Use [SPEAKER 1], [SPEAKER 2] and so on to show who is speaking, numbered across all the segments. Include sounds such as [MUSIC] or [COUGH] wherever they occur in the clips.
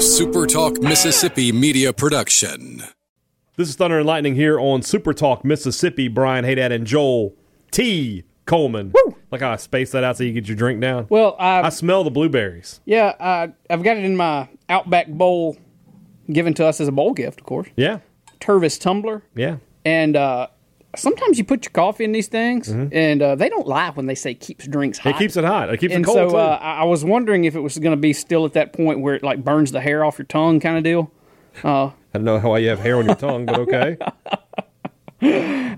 [SPEAKER 1] A Super Talk Mississippi media production.
[SPEAKER 2] This is Thunder and Lightning here on Super Talk Mississippi. Brian Haydad and Joel T. Coleman.
[SPEAKER 3] Woo!
[SPEAKER 2] Like how I spaced that out so you get your drink down.
[SPEAKER 3] Well, I,
[SPEAKER 2] I smell the blueberries.
[SPEAKER 3] yeah, I, I've got it in my Outback bowl, given to us as a bowl gift, of course.
[SPEAKER 2] Yeah,
[SPEAKER 3] Tervis tumbler,
[SPEAKER 2] yeah.
[SPEAKER 3] and uh, sometimes you put your coffee in these things, and uh, they don't lie when they say keeps drinks hot.
[SPEAKER 2] Mm-hmm. It keeps it hot. It keeps
[SPEAKER 3] and
[SPEAKER 2] it cold
[SPEAKER 3] so
[SPEAKER 2] too.
[SPEAKER 3] uh, I was wondering if it was going to be still at that point where it like burns the hair off your tongue, kind of deal.
[SPEAKER 2] I don't know why you have hair on your tongue, but okay. [LAUGHS]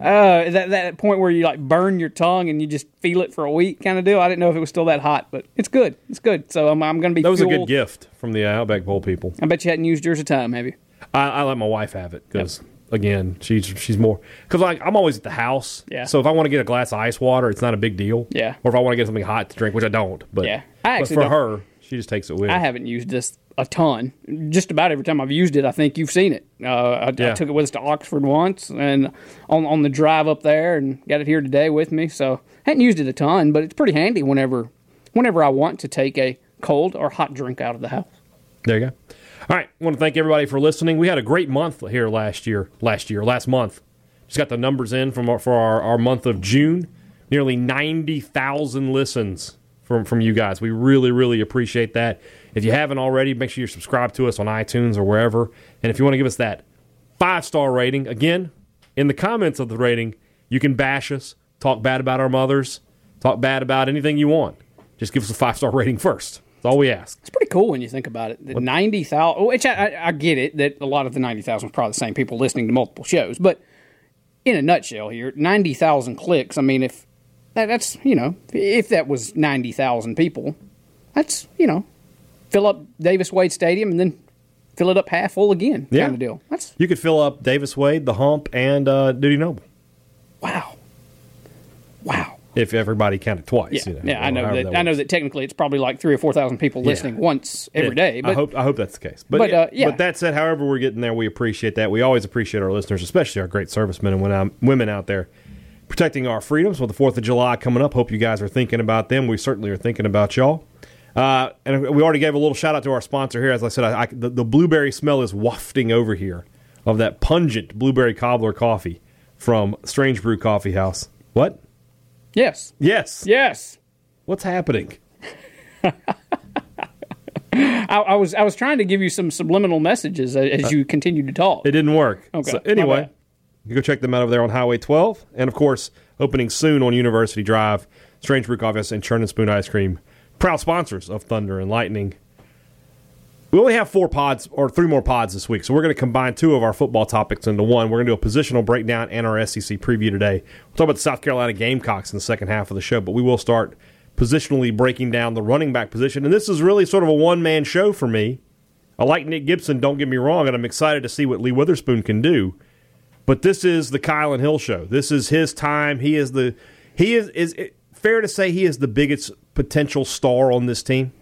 [SPEAKER 3] Uh, that that point where you like burn your tongue and you just feel it for a week, kind of deal. I didn't know if it was still that hot, but it's good. It's good. So I'm, I'm going to be.
[SPEAKER 2] That was a good gift from the Outback Bowl people.
[SPEAKER 3] I bet you hadn't used yours a time, have you?
[SPEAKER 2] I, I let my wife have it because again, she's she's more because like I'm always at the house.
[SPEAKER 3] Yeah.
[SPEAKER 2] So if I want to get a glass of ice water, it's not a big deal.
[SPEAKER 3] Yeah.
[SPEAKER 2] Or if I want to get something hot to drink, which I don't, but
[SPEAKER 3] Yeah. I
[SPEAKER 2] but
[SPEAKER 3] actually
[SPEAKER 2] for
[SPEAKER 3] don't-
[SPEAKER 2] her, she just takes it with.
[SPEAKER 3] I haven't used this a ton. Just about every time I've used it, I think you've seen it. Uh, I,
[SPEAKER 2] Yeah.
[SPEAKER 3] I took it with us to Oxford once, and on on the drive up there, and got it here today with me. So I hadn't used it a ton, but it's pretty handy whenever whenever I want to take a cold or hot drink out of the house.
[SPEAKER 2] There you go. All right. I want to thank everybody for listening. We had a great month here last year. Last year, last month. Just got the numbers in from our, for our, our month of June. Nearly ninety thousand listens from from you guys. We really really appreciate that. If you haven't already, make sure you're subscribed to us on iTunes or wherever. And if you want to give us that five star rating, again in the comments of the rating, you can bash us, talk bad about our mothers, talk bad about anything you want. Just give us a five star rating first. That's all we ask.
[SPEAKER 3] It's pretty cool when you think about it. The ninety thousand, which I, I, I get it that a lot of the ninety thousand was probably the same people listening to multiple shows, but in a nutshell, here ninety thousand clicks. I mean, if that, that's you know, if that was ninety thousand people, that's you know, fill up Davis Wade Stadium and then fill it up half full again,
[SPEAKER 2] Yeah.
[SPEAKER 3] kind of deal. That's
[SPEAKER 2] You could fill up Davis Wade, the Hump, and uh, Dudy Noble
[SPEAKER 3] wow.
[SPEAKER 2] If everybody counted twice.
[SPEAKER 3] Yeah,
[SPEAKER 2] you know,
[SPEAKER 3] yeah. I know
[SPEAKER 2] however
[SPEAKER 3] that. I know that technically it's probably like three or four thousand people listening once every
[SPEAKER 2] Yeah,
[SPEAKER 3] day. But
[SPEAKER 2] I hope I hope that's the case. But,
[SPEAKER 3] but,
[SPEAKER 2] yeah,
[SPEAKER 3] uh, yeah.
[SPEAKER 2] but that said, however we're getting there, we appreciate that. We always appreciate our listeners, especially our great servicemen and women- women out there protecting our freedoms. With the Fourth of July coming up, hope you guys are thinking about them. We certainly are thinking about y'all. Uh, and we already gave a little shout out to our sponsor here. As I said, I, I, the, the blueberry smell is wafting over here of that pungent blueberry cobbler coffee from Strange Brew Coffee House. What?
[SPEAKER 3] Yes,
[SPEAKER 2] Yes.
[SPEAKER 3] yes.
[SPEAKER 2] What's happening? [LAUGHS]
[SPEAKER 3] I, I was I was trying to give you some subliminal messages as, as you continued to talk.
[SPEAKER 2] It didn't work.
[SPEAKER 3] Okay,
[SPEAKER 2] So anyway, you go check them out over there on Highway 12, and of course, opening soon on University Drive. Strange Brew Coffee and Churn and Spoon Ice Cream, proud sponsors of Thunder and Lightning. We only have four pods or three more pods this week, so we're going to combine two of our football topics into one. We're going to do a positional breakdown and our SEC preview today. We'll talk about the South Carolina Gamecocks in the second half of the show, but we will start positionally breaking down the running back position. And this is really sort of a one man show for me. I like Nick Gibson, don't get me wrong, and I'm excited to see what Lee Witherspoon can do. But this is the Kylin Hill show. This is his time. He is the he is is fair to say he is the biggest potential star on this team.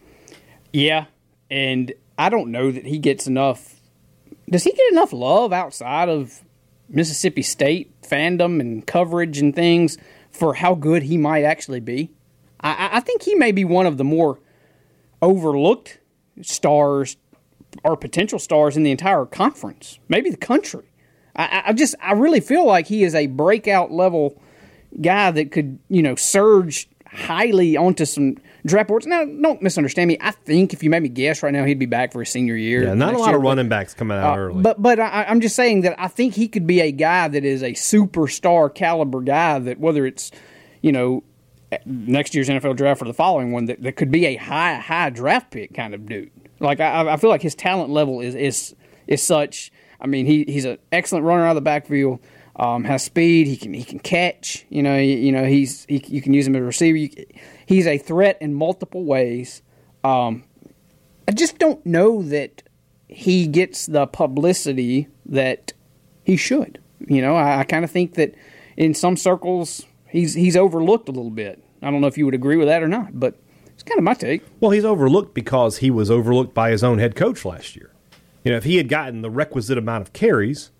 [SPEAKER 3] Yeah, and I don't know that he gets enough. Does he get enough love outside of Mississippi State fandom and coverage and things for how good he might actually be? I, I- think he may be one of the more overlooked stars or potential stars in the entire conference, maybe the country. I, I just, I really feel like he is a breakout level guy that could, you know, surge highly onto some draft boards. Now, don't misunderstand me. I think if you made me guess right now, he'd be back for his senior year.
[SPEAKER 2] Yeah, not a lot
[SPEAKER 3] year,
[SPEAKER 2] of
[SPEAKER 3] but-
[SPEAKER 2] running backs coming out
[SPEAKER 3] uh,
[SPEAKER 2] early.
[SPEAKER 3] But but I, I'm just saying that I think he could be a guy that is a superstar caliber guy that whether it's you know next year's NFL draft or the following one that, that could be a high high draft pick kind of dude. Like I, I feel like his talent level is is is such. I mean he he's an excellent runner out of the backfield. Um, has speed. He can he can catch. You know you, you know he's he, you can use him as a receiver. You, he's a threat in multiple ways. Um, I just don't know that he gets the publicity that he should. You know, I, I kind of think that in some circles he's he's overlooked a little bit. I don't know if you would agree with that or not, but it's kind of my take.
[SPEAKER 2] well, he's overlooked because he was overlooked by his own head coach last year. You know, if he had gotten the requisite amount of carries,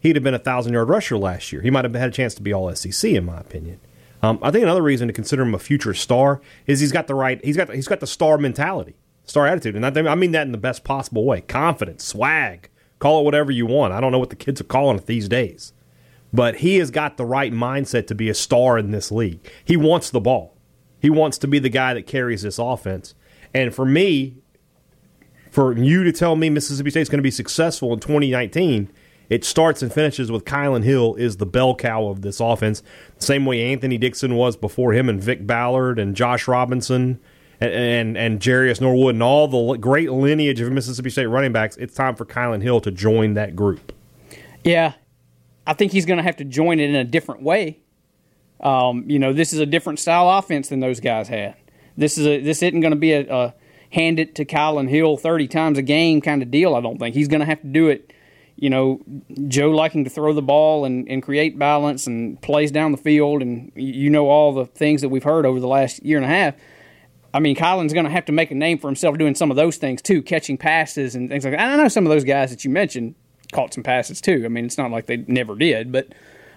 [SPEAKER 2] he'd have been a thousand yard rusher last year. He might have had a chance to be all SEC, in my opinion. Um, I think another reason to consider him a future star is he's got the right he's got he's got the star mentality. Star attitude, and I mean that in the best possible way. Confidence, swag, call it whatever you want. I don't know what the kids are calling it these days, but he has got the right mindset to be a star in this league. He wants the ball. He wants to be the guy that carries this offense. And for me, for you to tell me Mississippi State's going to be successful in 2019, it starts and finishes with Kylin Hill is the bell cow of this offense. Same way Anthony Dixon was before him, and Vick Ballard and Josh Robinson and and, and Jerious Norwood and all the great lineage of Mississippi State running backs. It's time for Kylin Hill to join that group.
[SPEAKER 3] Yeah, I think he's going to have to join it in a different way. Um, you know, this is a different style offense than those guys had. This is a this isn't going to be a, a hand it to Kylin Hill 30 times a game kind of deal, I don't think. He's going to have to do it, you know, Joe liking to throw the ball and, and create balance and plays down the field, and you know all the things that we've heard over the last year and a half. I mean, Kylin's going to have to make a name for himself doing some of those things too, catching passes and things like that. I know some of those guys that you mentioned caught some passes too. I mean, it's not like they never did, but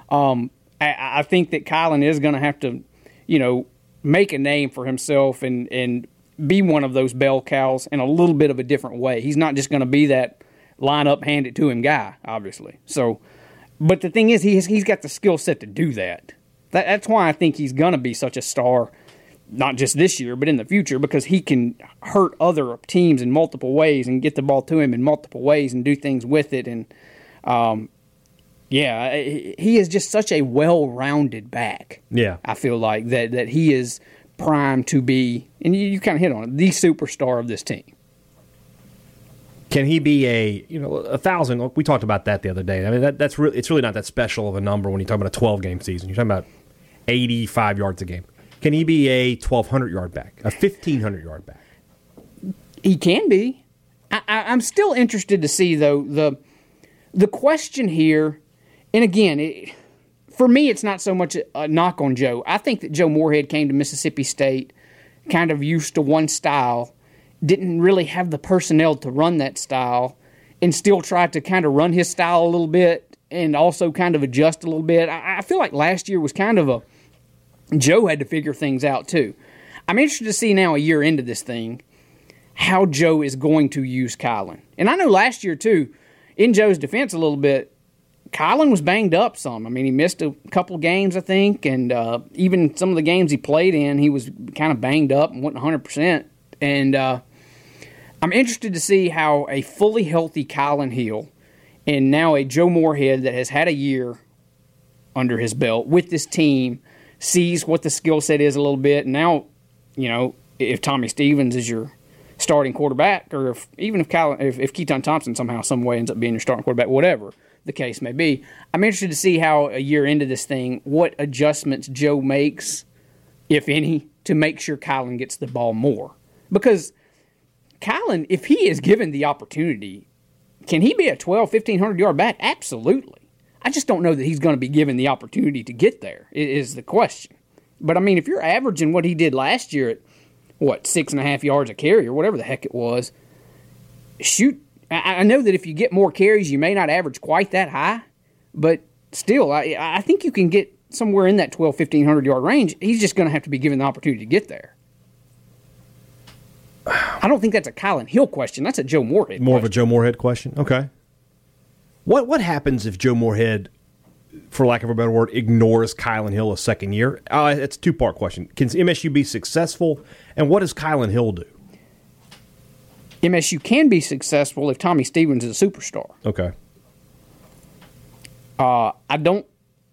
[SPEAKER 3] um, I, I, think that Kylin is going to have to, you know, make a name for himself and and be one of those bell cows in a little bit of a different way. He's not just going to be that line up, hand it to him guy, obviously. So, but the thing is, he has, he's got the skill set to do that. that. That's why I think he's going to be such a star, not just this year, but in the future, because he can hurt other teams in multiple ways and get the ball to him in multiple ways and do things with it. And, um, yeah, he is just such a well-rounded back.
[SPEAKER 2] Yeah,
[SPEAKER 3] I feel like that that he is primed to be, and you, you kind of hit on it, the superstar of this team.
[SPEAKER 2] Can he be a you know a thousand? We talked about that the other day. I mean that, that's really it's really not that special of a number when you're talking about a 12 game season. You're talking about 85 yards a game. Can he be a 1200 yard back, a 1500 yard back?
[SPEAKER 3] He can be. I, I, I'm still interested to see though the the question here, and again, it, for me, it's not so much a knock on Joe. I think that Joe Moorhead came to Mississippi State kind of used to one style, didn't really have the personnel to run that style, and still tried to kind of run his style a little bit and also kind of adjust a little bit. I, I feel like last year was kind of a Joe had to figure things out too. I'm interested to see now, a year into this thing, how Joe is going to use Kylin. And I know last year too, in Joe's defense a little bit, Kylin was banged up some. I mean, he missed a couple games, I think, and uh, even some of the games he played in, he was kind of banged up and wasn't 100%. And uh, I'm interested to see how a fully healthy Kylin Hill and now a Joe Moorhead that has had a year under his belt with this team sees what the skill set is a little bit. Now, you know, if Tommy Stevens is your starting quarterback, or if even if Kylin, if, if Keytaon Thompson somehow, some way ends up being your starting quarterback, whatever – the case may be. I'm interested to see how a year into this thing, what adjustments Joe makes, if any, to make sure Kylin gets the ball more. Because Kylin, if he is given the opportunity, can he be a 12, 1500 yard back? Absolutely. I just don't know that he's going to be given the opportunity to get there, is the question. But I mean, if you're averaging what he did last year at, what, six and a half yards a carry or whatever the heck it was, shoot I, know that if you get more carries, you may not average quite that high, but still, I, I think you can get somewhere in that 12, 1500 yard range. He's just going to have to be given the opportunity to get there. I don't think that's a Kylin Hill question. That's a Joe Moorhead.
[SPEAKER 2] More
[SPEAKER 3] question.
[SPEAKER 2] of a Joe Moorhead question. Okay. What what happens if Joe Moorhead, for lack of a better word, ignores Kylin Hill a second year? Uh, it's a two part question. Can MSU be successful, and what does Kylin Hill do?
[SPEAKER 3] MSU can be successful if Tommy Stevens is a superstar.
[SPEAKER 2] Okay.
[SPEAKER 3] Uh, I don't.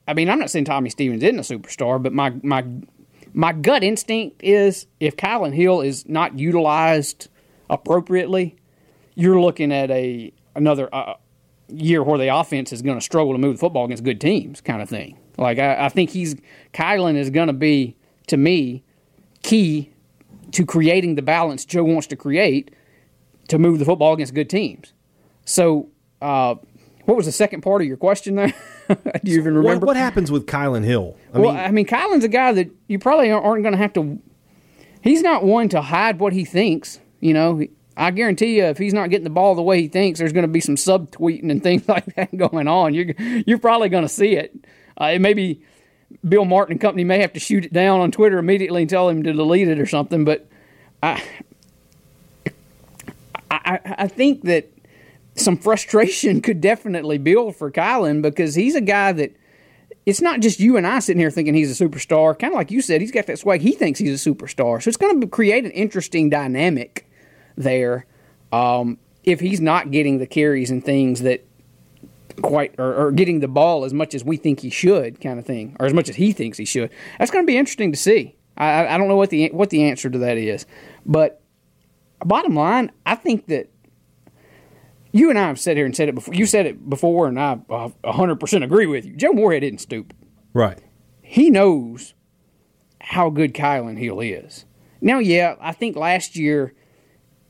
[SPEAKER 3] I mean, I'm not saying Tommy Stevens isn't a superstar, but my my my gut instinct is if Kylin Hill is not utilized appropriately, you're looking at a another uh, year where the offense is going to struggle to move the football against good teams, kind of thing. Like I, I think he's Kylin is going to be to me key to creating the balance Joe wants to create to move the football against good teams. So, uh, what was the second part of your question there? [LAUGHS] Do you even remember?
[SPEAKER 2] What, what, happens with Kylin Hill?
[SPEAKER 3] I well, mean, I mean, Kylin's a guy that you probably aren't going to have to. He's not one to hide what he thinks. You know, I guarantee you, if he's not getting the ball the way he thinks, there's going to be some subtweeting and [LAUGHS] things like that going on. You're you're probably going to see it. Uh, it maybe Bill Martin and company may have to shoot it down on Twitter immediately and tell him to delete it or something. But I, I, I think that some frustration [LAUGHS] could definitely build for Kylin because he's a guy that it's not just you and I sitting here thinking he's a superstar. Kind of like you said, he's got that swag. He thinks he's a superstar. So it's going to create an interesting dynamic there um, if he's not getting the carries and things that quite or, or, getting the ball as much as we think he should, kind of thing, or as much as he thinks he should. That's going to be interesting to see. I, I don't know what the what the answer to that is, but bottom line, I think that you and I have said here and said it before. You said it before, and I 100% agree with you. Joe Moorhead isn't stupid.
[SPEAKER 2] Right.
[SPEAKER 3] He knows how good Kylin Hill is. Now, yeah, I think last year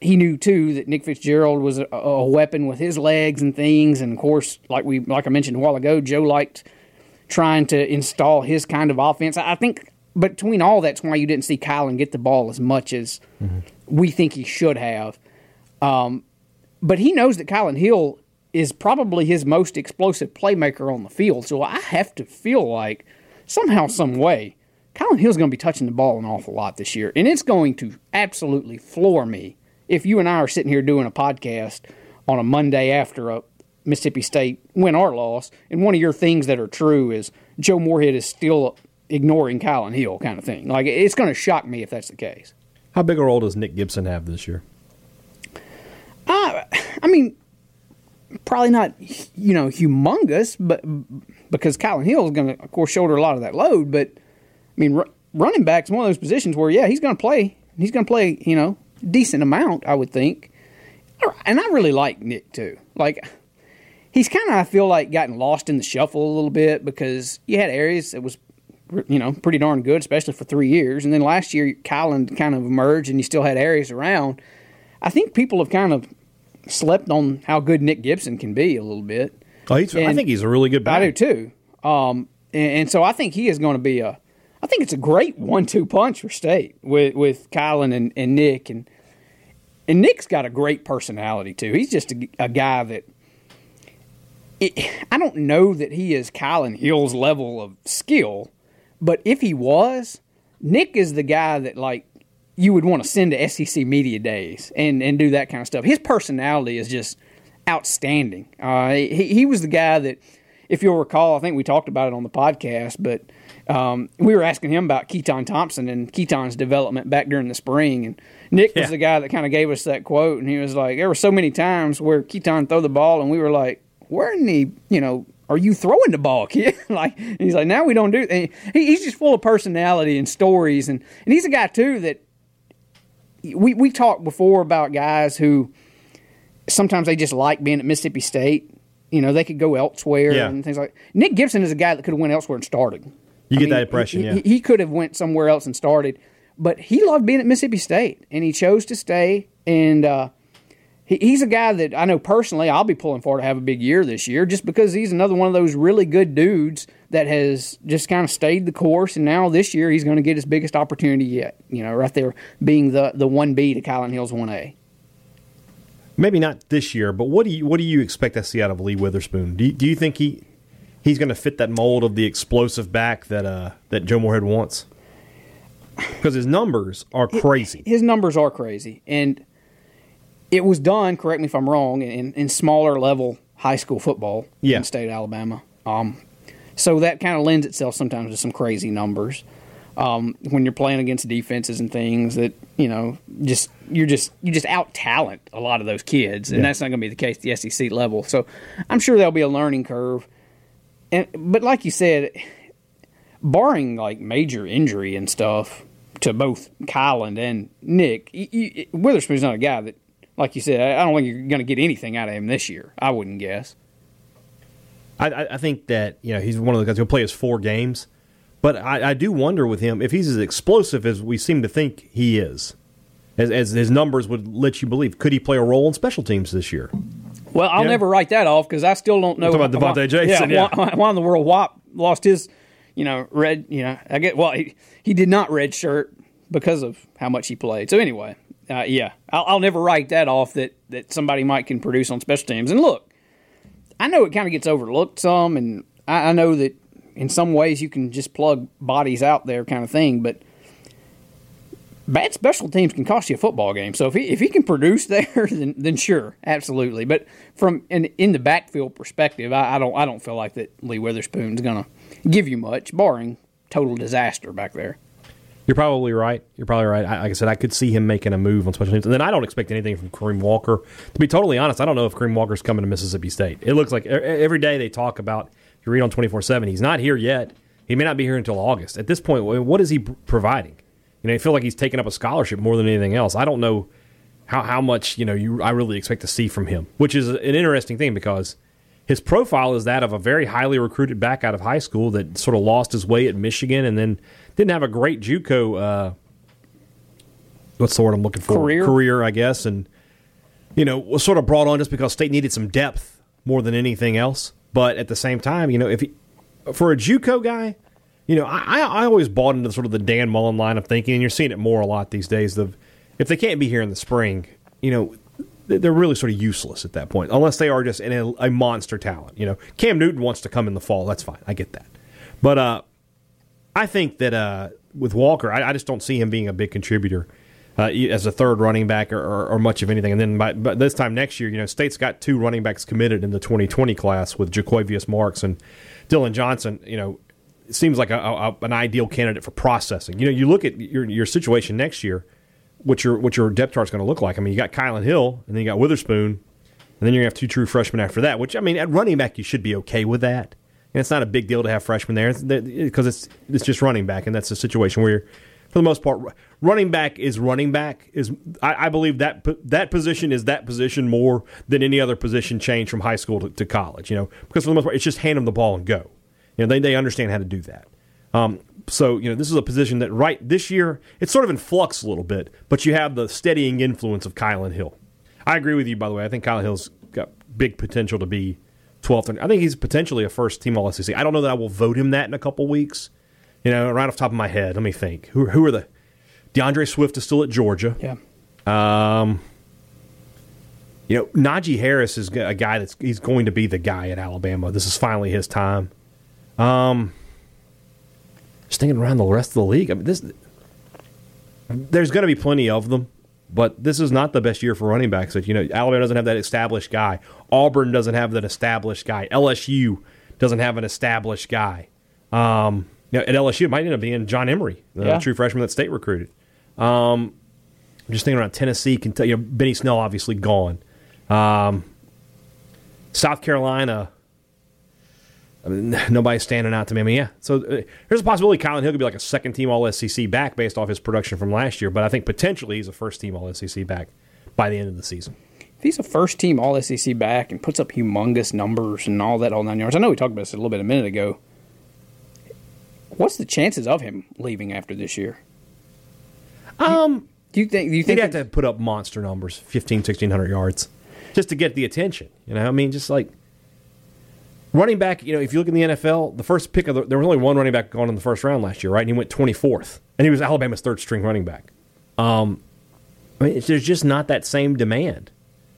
[SPEAKER 3] he knew too that Nick Fitzgerald was a, a, weapon with his legs and things. And of course, like we like I mentioned a while ago, Joe liked trying to install his kind of offense. I think between all that's why you didn't see Kylin get the ball as much as mm-hmm. we think he should have. Um, but he knows that Kylin Hill is probably his most explosive playmaker on the field. So I have to feel like somehow, some way, Kylin Hill's going to be touching the ball an awful lot this year, and it's going to absolutely floor me if you and I are sitting here doing a podcast on a Monday after a Mississippi State win or loss, and one of your things that are true is Joe Moorhead is still ignoring Kylin Hill, kind of thing. Like it's going to shock me if that's the case.
[SPEAKER 2] How big a role does Nick Gibson have this year?
[SPEAKER 3] I mean, probably not, you know, humongous, but because Kylin Hill is going to, of course, shoulder a lot of that load. But I mean, r- running back's one of those positions where, yeah, he's going to play. He's going to play, you know, decent amount, I would think. And I really like Nick too. Like he's kind of I feel like gotten lost in the shuffle a little bit because you had Aeris that was you know pretty darn good, especially for three years, and then last year Kylin kind of emerged, and you still had Aeris around. I think people have kind of slept on how good Nick Gibson can be a little bit.
[SPEAKER 2] Oh, I think he's a really good.
[SPEAKER 3] I do too. Um, and, and, so I think he is going to be a I think it's a great one-two punch for State with with Kylin and, and Nick and and Nick's got a great personality too. He's just a, a guy that it, I don't know that he is Kylin Hill's level of skill, but if he was, Nick is the guy that like you would want to send to SEC media days and and do that kind of stuff. His personality is just outstanding. Uh, he he was the guy that, if you'll recall, I think we talked about it on the podcast, but um, we were asking him about Keytaon Thompson and Keytaon's development back during the spring, and Nick yeah. was the guy that kind of gave us that quote, and he was like, "There were so many times where Keytaon throw the ball, and we were like, where in the you know." Are you throwing the ball, [LAUGHS] kid? like he's like, now we don't do. He, he's just full of personality and stories, and and he's a guy too that we we talked before about guys who sometimes they just like being at Mississippi State. You know, they could go elsewhere yeah. and things like. Nick Gibson is a guy that could have went elsewhere and started.
[SPEAKER 2] You I get mean, that impression,
[SPEAKER 3] he,
[SPEAKER 2] yeah.
[SPEAKER 3] He, could have went somewhere else and started, but he loved being at Mississippi State, and he chose to stay. And uh, he, he's a guy that I know personally. I'll be pulling for to have a big year this year, just because he's another one of those really good dudes that has just kind of stayed the course. And now this year, he's going to get his biggest opportunity yet. You know, right there being the the one B to Kylin Hill's one A.
[SPEAKER 2] Maybe not this year, but what do you what do you expect to see out of Lee Witherspoon? Do you, do you think he he's going to fit that mold of the explosive back that uh, that Joe Moorhead wants? Because his numbers are crazy.
[SPEAKER 3] His numbers are crazy, and it was done. Correct me if I'm wrong. In, in smaller level high school football yeah. in state of Alabama, um, so that kind of lends itself sometimes to some crazy numbers. Um, when you're playing against defenses and things that you know just you're just you just out talent a lot of those kids and yeah. that's not going to be the case at the SEC level so I'm sure there'll be a learning curve and but like you said, barring like major injury and stuff to both Kylin and Nick, you, you, Witherspoon's not a guy that, like you said, I don't think you're going to get anything out of him this year. I wouldn't guess.
[SPEAKER 2] I, I think that you know he's one of the guys who'll play his four games, but I, I do wonder with him if he's as explosive as we seem to think he is, as, as his numbers would let you believe. Could he play a role in special teams this year?
[SPEAKER 3] Well, I'll yeah. never write that off because I still don't know.
[SPEAKER 2] about Devonta Jason, yeah,
[SPEAKER 3] yeah. Why, why, in the world Wop lost his, you know, red. You know, I get well. He, he did not red shirt because of how much he played. So anyway, uh, yeah, I'll, I'll, never write that off that that somebody might can produce on special teams. And look, I know it kind of gets overlooked some, and I, I know that in some ways you can just plug bodies out there, kind of thing, but bad special teams can cost you a football game. So if he if he can produce [LAUGHS] there, then then sure, absolutely. But from in in the backfield perspective, I, I don't I don't feel like that Lee Witherspoon's going to give you much, barring total disaster back there.
[SPEAKER 2] You're probably right. You're probably right. I, like I said, I could see him making a move on special teams, and then I don't expect anything from Kareem Walker. To be totally honest, I don't know if Kareem Walker's coming to Mississippi State. It looks like every day they talk about. You read on twenty four seven. He's not here yet. He may not be here until August. At this point, what is he providing? You know, I feel like he's taking up a scholarship more than anything else. I don't know how how much you know you I really expect to see from him, which is an interesting thing because his profile is that of a very highly recruited back out of high school that sort of lost his way at Michigan and then didn't have a great JUCO. Uh, what's the word I'm looking for?
[SPEAKER 3] Career,
[SPEAKER 2] career, I guess, and you know was sort of brought on just because State needed some depth more than anything else. But at the same time, you know, if he, for a JUCO guy you know, I, I always bought into sort of the Dan Mullen line of thinking, and you're seeing it more a lot these days. Of if they can't be here in the spring, you know, they're really sort of useless at that point, unless they are just a, a monster talent. You know, Cam Newton wants to come in the fall. That's fine. I get that. But uh, I think that uh, with Walker, I, I, just don't see him being a big contributor uh, as a third running back or, or, or much of anything. And then by, by, this time next year, you know, State's got two running backs committed in the 2020 class with Jo'quavious Marks and Dillon Johnson. You know, seems like a, a, an ideal candidate for processing. You know, you look at your your situation next year, what your what your depth chart is going to look like. I mean, you got Kylin Hill, and then you got Witherspoon, and then you're going to have two true freshmen after that. Which I mean, at running back, you should be okay with that. And it's not a big deal to have freshmen there because it's it's just running back, and that's a situation where, for the most part, running back is running back. Is I, I believe that that position is that position more than any other position change from high school to, to college. You know, because for the most part, it's just hand them the ball and go. You know, they, they understand how to do that. Um, so, you know, this is a position that right this year, it's sort of in flux a little bit, but you have the steadying influence of Kylin Hill. I agree with you, by the way. I think Kylin Hill's got big potential to be 12th. I think he's potentially a first team All SEC. I don't know that I will vote him that in a couple weeks. You know, right off the top of my head, let me think. Who, who are the. D'Andre Swift is still at Georgia.
[SPEAKER 3] Yeah. Um,
[SPEAKER 2] you know, Najee Harris is a guy that's he's going to be the guy at Alabama. This is finally his time. Um, just thinking around the rest of the league. I mean, this there's going to be plenty of them, but this is not the best year for running backs. You know, Alabama doesn't have that established guy. Auburn doesn't have that established guy. LSU doesn't have an established guy. Um, you know, at LSU, it might end up being John Emery, the yeah. true freshman that state recruited. Um, I'm just thinking around Tennessee, Kentucky. You know, Benny Snell obviously gone. Um, South Carolina I mean, [LAUGHS] nobody's standing out to me. I mean, yeah. So uh, there's a possibility Kylin Hill could be like a second team All SEC back based off his production from last year, but I think potentially he's a first team All SEC back by the end of the season.
[SPEAKER 3] If he's a first team All SEC back and puts up humongous numbers and all that all nine yards, I know we talked about this a little bit a minute ago. What's the chances of him leaving after this year?
[SPEAKER 2] Um,
[SPEAKER 3] do you think? Do you think
[SPEAKER 2] he'd have to put up monster numbers, 15, 1600 yards, just to get the attention? You know, I mean, just like Running back, you know, if you look in the NFL, the first pick of the, there was only one running back gone in the first round last year, right? And he went 24th, and he was Alabama's third string running back. Um, I mean, there's just not that same demand.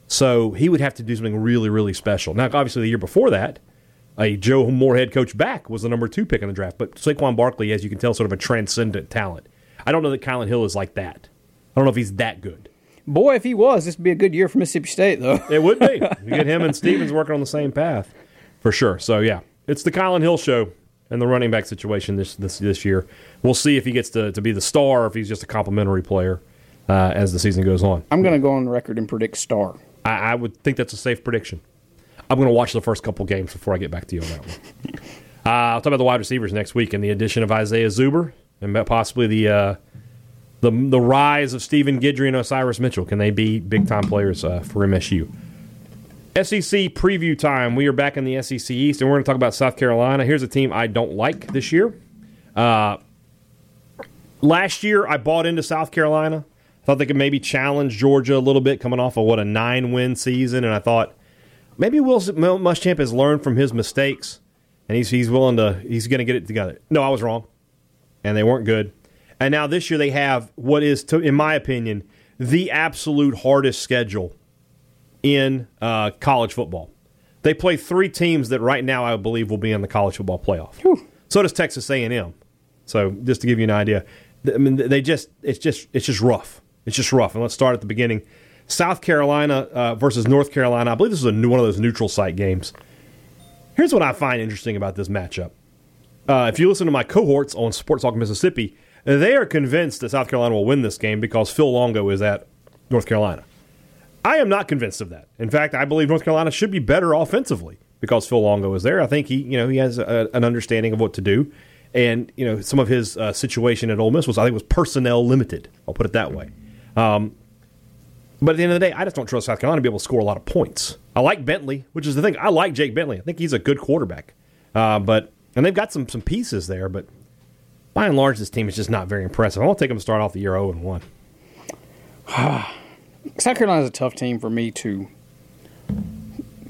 [SPEAKER 2] So he would have to do something really, really special. Now, obviously, the year before that, a Joe Moorhead coach back was the number two pick in the draft. But Saquon Barkley, as you can tell, sort of a transcendent talent. I don't know that Kylin Hill is like that. I don't know if he's that good.
[SPEAKER 3] Boy, if he was, this would be a good year for Mississippi State, though.
[SPEAKER 2] it would be. [LAUGHS] You get him and Stevens working on the same path for sure. So yeah, it's the Kylin Hill show and the running back situation this this this year. We'll see if he gets to, to be the star or if he's just a complimentary player uh, as the season goes on.
[SPEAKER 3] I'm going to go on record and predict star.
[SPEAKER 2] I, I, would think that's a safe prediction. I'm going to watch the first couple games before I get back to you on that one. [LAUGHS] uh, I'll talk about the wide receivers next week and the addition of Isaiah Zuber and possibly the uh, the the rise of Stephen Guidry and Osiris Mitchell. Can they be big time players uh, for MSU? SEC preview time. We are back in the SEC East, and we're going to talk about South Carolina. Here's a team I don't like this year. Uh, last year, I bought into South Carolina. I Thought they could maybe challenge Georgia a little bit, coming off of what a nine-win season, and I thought maybe Will Muschamp has learned from his mistakes, and he's he's willing to he's going to get it together. No, I was wrong, and they weren't good. And now this year they have what is, to, in my opinion, the absolute hardest schedule in uh, college football. They play three teams that right now I believe will be in the college football playoff. Whew. So does Texas A&M. So just to give you an idea, I mean, they just it's just it's just rough. It's just rough. And let's start at the beginning. South Carolina uh, versus North Carolina. I believe this is a new, one of those neutral site games. Here's what I find interesting about this matchup. Uh, if you listen to my cohorts on Sports Talk Mississippi, they are convinced that South Carolina will win this game because Phil Longo is at North Carolina. I am not convinced of that. In fact, I believe North Carolina should be better offensively because Phil Longo is there. I think he, you know, he has a, an understanding of what to do, and you know, some of his uh, situation at Ole Miss was, I think, was personnel limited. I'll put it that way. Um, but at the end of the day, I just don't trust South Carolina to be able to score a lot of points. I like Bentley, which is the thing. I like Jake Bentley. I think he's a good quarterback. Uh, but and they've got some some pieces there, but by and large, this team is just not very impressive. I want to take them to start off the year 0 and 1. [SIGHS] [SIGHS] [SIGHS]
[SPEAKER 3] South Carolina is a tough team for me to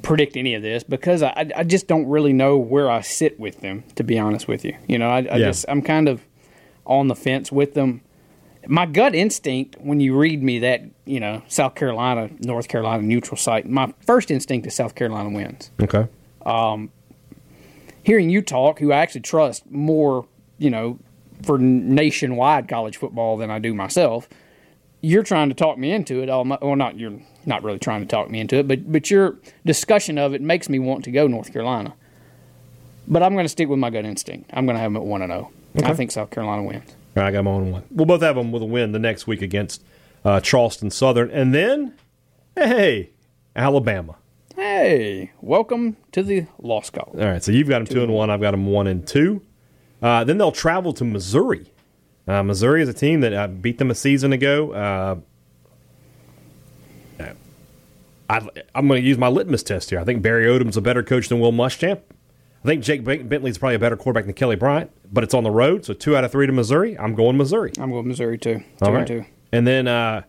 [SPEAKER 3] predict any of this because I, I just don't really know where I sit with them. To be honest with you, you know, I, I
[SPEAKER 2] Yeah.
[SPEAKER 3] just I'm kind of on the fence with them. My gut instinct when you read me that you know South Carolina, North Carolina neutral site, my first instinct is South Carolina wins.
[SPEAKER 2] Okay.
[SPEAKER 3] Um, hearing you talk, who I actually trust more, you know, for nationwide college football than I do myself, you're trying to talk me into it. All my, well, not you're not really trying to talk me into it, but but your discussion of it makes me want to go North Carolina. But I'm going to stick with my gut instinct. I'm going to have them at one and zero. I think South Carolina wins.
[SPEAKER 2] All right, I got them on one. We'll both have them with a win the next week against uh, Charleston Southern, and then hey, Alabama.
[SPEAKER 3] Hey, welcome to the Lost Cause.
[SPEAKER 2] All right, so you've got them two and one. I've got them one and two. Uh, then they'll travel to Missouri. Uh, Missouri is a team that uh, beat them a season ago. Uh, I, I'm going to use my litmus test here. I think Barry Odom's a better coach than Will Muschamp. I think Jake Ben- Bentley's probably a better quarterback than Kelly Bryant, but it's on the road, so two out of three to Missouri. I'm going Missouri.
[SPEAKER 3] I'm going Missouri too. Two
[SPEAKER 2] All
[SPEAKER 3] and two.
[SPEAKER 2] And then uh,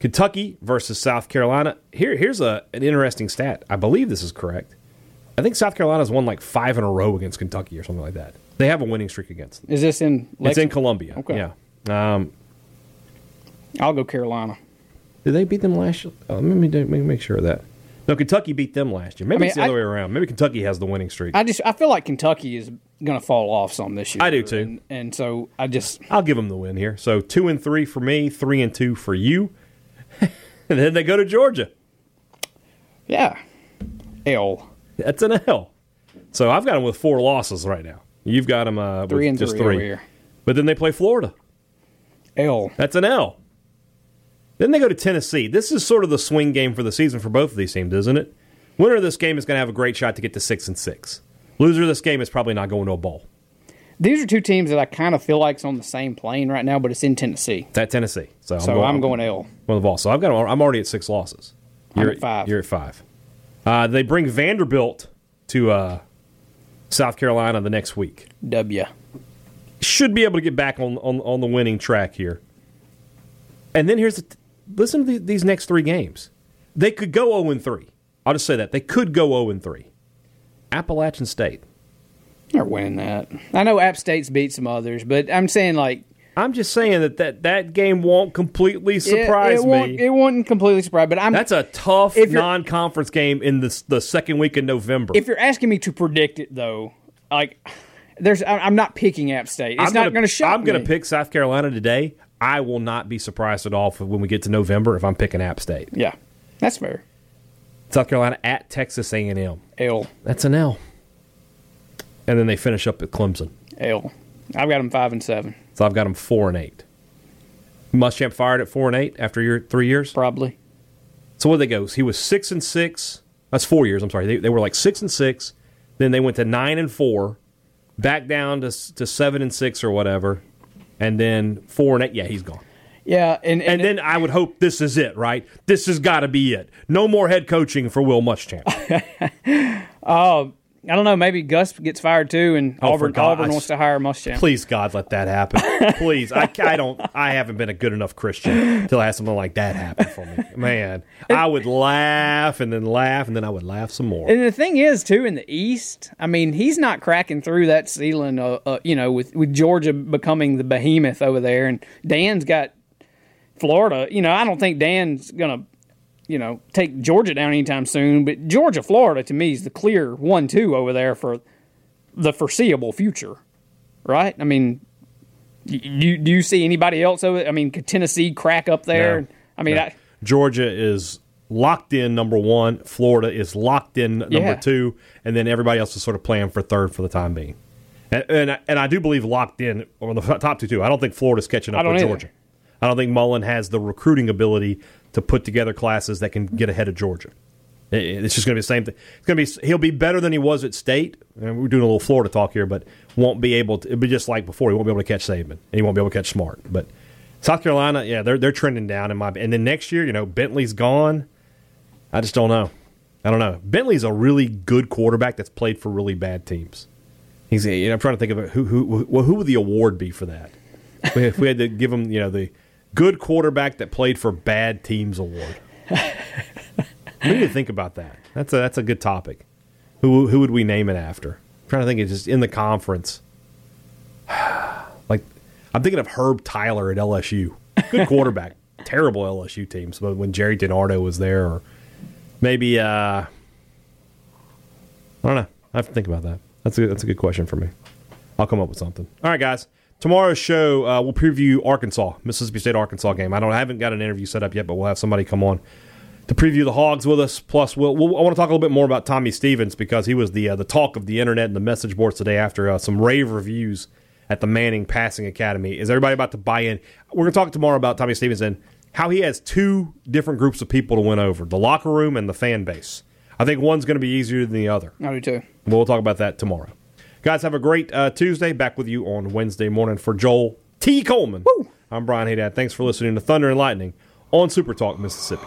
[SPEAKER 2] Kentucky versus South Carolina. Here, here's a, an interesting stat. I believe this is correct. I think South Carolina's won like five in a row against Kentucky or something like that. They have a winning streak against them.
[SPEAKER 3] Is this in?
[SPEAKER 2] It's in? Columbia.
[SPEAKER 3] Okay.
[SPEAKER 2] Yeah. Um,
[SPEAKER 3] I'll go Carolina.
[SPEAKER 2] did they beat them last year? Oh, let me do- make, make sure of that. No, Kentucky beat them last year. Maybe
[SPEAKER 3] I mean,
[SPEAKER 2] it's the other way around. Maybe Kentucky has the winning streak.
[SPEAKER 3] I just I feel like Kentucky is going to fall off some this year.
[SPEAKER 2] I do, too.
[SPEAKER 3] And, and so I just
[SPEAKER 2] I'll give them the win here. So two and three for me, three and two for you. [LAUGHS] and then they go to Georgia.
[SPEAKER 3] yeah, L
[SPEAKER 2] That's an L. So I've got them with four losses right now. You've got them uh,
[SPEAKER 3] three and
[SPEAKER 2] just
[SPEAKER 3] three,
[SPEAKER 2] three.
[SPEAKER 3] here.
[SPEAKER 2] But then they play Florida.
[SPEAKER 3] L
[SPEAKER 2] That's an L. Then they go to Tennessee. This is sort of the swing game for the season for both of these teams, isn't it? Winner of this game is going to have a great shot to get to six and six. Loser of this game is probably not going to a bowl.
[SPEAKER 3] These are two teams that I kind of feel like is on the same plane right now, but it's in Tennessee.
[SPEAKER 2] It's at Tennessee. So,
[SPEAKER 3] So I'm going L.
[SPEAKER 2] Going the ball. So I've got. I'm already at six losses.
[SPEAKER 3] I'm
[SPEAKER 2] You're
[SPEAKER 3] at five.
[SPEAKER 2] You're at five. Uh, they bring Vanderbilt to uh, South Carolina the next week.
[SPEAKER 3] W.
[SPEAKER 2] Should be able to get back on on, on the winning track here. And then here's the. Listen to the, these next three games. They could go 0 and 3. I'll just say that they could go 0 and 3. Appalachian State.
[SPEAKER 3] They're winning that. I know App State's beat some others, but I'm saying like
[SPEAKER 2] I'm just saying that that, that game won't completely surprise
[SPEAKER 3] it, won't,
[SPEAKER 2] me.
[SPEAKER 3] It won't completely surprise, but I'm
[SPEAKER 2] That's a tough non-conference game in the the second week in November.
[SPEAKER 3] if you're asking me to predict it though, like there's I'm not picking App State. It's
[SPEAKER 2] I'm
[SPEAKER 3] not going to shock
[SPEAKER 2] I'm going to pick South Carolina today. I will not be surprised at all when we get to November if I'm picking App State.
[SPEAKER 3] Yeah, that's fair.
[SPEAKER 2] South Carolina at Texas A&M.
[SPEAKER 3] L
[SPEAKER 2] That's an L. And then they finish up at Clemson.
[SPEAKER 3] L. I've got them five and seven
[SPEAKER 2] So I've got them four and eight. Muschamp fired at four and eight after your three years.
[SPEAKER 3] probably.
[SPEAKER 2] So what they go? He was six and six. That's four years. I'm sorry. They, they were like six and six. Then they went to nine and four, back down to to seven and six or whatever, and then four and eight. Yeah, he's gone.
[SPEAKER 3] Yeah, and and,
[SPEAKER 2] And then I would hope this is it, right? This has got to be it. No more head coaching for Will Muschamp. [LAUGHS]
[SPEAKER 3] Oh, I don't know. Maybe Gus gets fired too, and
[SPEAKER 2] Oh,
[SPEAKER 3] Auburn
[SPEAKER 2] God,
[SPEAKER 3] Auburn wants to hire Muschamp.
[SPEAKER 2] Please, God, let that happen. [LAUGHS] Please, I, I don't. I haven't been a good enough Christian I had something like that happen for me. Man, I would laugh and then laugh and then I would laugh some more.
[SPEAKER 3] And the thing is, too, in the East, I mean, he's not cracking through that ceiling. Uh, uh, you know, with with Georgia becoming the behemoth over there, and Dan's got Florida. You know, I don't think Dan's gonna, you know, take Georgia down anytime soon. But Georgia, Florida, to me, is the clear one-two over there for the foreseeable future, right? I mean, You, do you see anybody else? Over There? I mean, could Tennessee crack up there?
[SPEAKER 2] No.
[SPEAKER 3] I mean,
[SPEAKER 2] No.
[SPEAKER 3] I,
[SPEAKER 2] Georgia is locked in number one. Florida is locked in number
[SPEAKER 3] Yeah.
[SPEAKER 2] two, and then everybody else is sort of playing for third for the time being. And and, I- and I do believe locked in on the top two too. I don't think Florida's catching up with
[SPEAKER 3] either.
[SPEAKER 2] Georgia. I don't think Mullen has the recruiting ability to put together classes that can get ahead of Georgia. It's just going to be the same thing. It's going to be he'll be better than he was at State. And we're doing a little Florida talk here, but won't be able to. It'll be just like before. He won't be able to catch Saban, and he won't be able to catch Smart. But South Carolina, yeah, they're they're trending down in my. And then next year, you know, Bentley's gone. I just don't know. I don't know. Bentley's a really good quarterback that's played for really bad teams. He's. You know, I'm trying to think of. Who who who, who would the award be for that? if we had to give him, you know, the good quarterback that played for bad teams award. [LAUGHS] We need to think about that. That's a that's a good topic. Who who would we name it after? I'm trying to think. It's just in the conference. [SIGHS] like I'm thinking of Herb Tyler at LSU. Good quarterback. [LAUGHS] Terrible LSU teams, but when Gerry DiNardo was there, or maybe uh, I don't know. I have to think about that. That's a that's a good question for me. I'll come up with something. All right, guys. Tomorrow's show, uh, we'll preview Arkansas, Mississippi State Arkansas game. I don't I haven't got an interview set up yet, but we'll have somebody come on to preview the Hogs with us. Plus, we'll, we'll, I want to talk a little bit more about Tommy Stevens because he was the uh, the talk of the internet and the message boards today after uh, some rave reviews at the Manning Passing Academy. Is everybody about to buy in? We're going to talk tomorrow about Tommy Stevens and how he has two different groups of people to win over: the locker room and the fan base. I think one's going to be easier than the other.
[SPEAKER 3] I do too.
[SPEAKER 2] We'll talk about that tomorrow. Guys, have a great uh, Tuesday. Back with you on Wednesday morning for Joel T. Coleman. I'm Brian Haydad. Thanks for listening to Thunder and Lightning on Super Talk, Mississippi.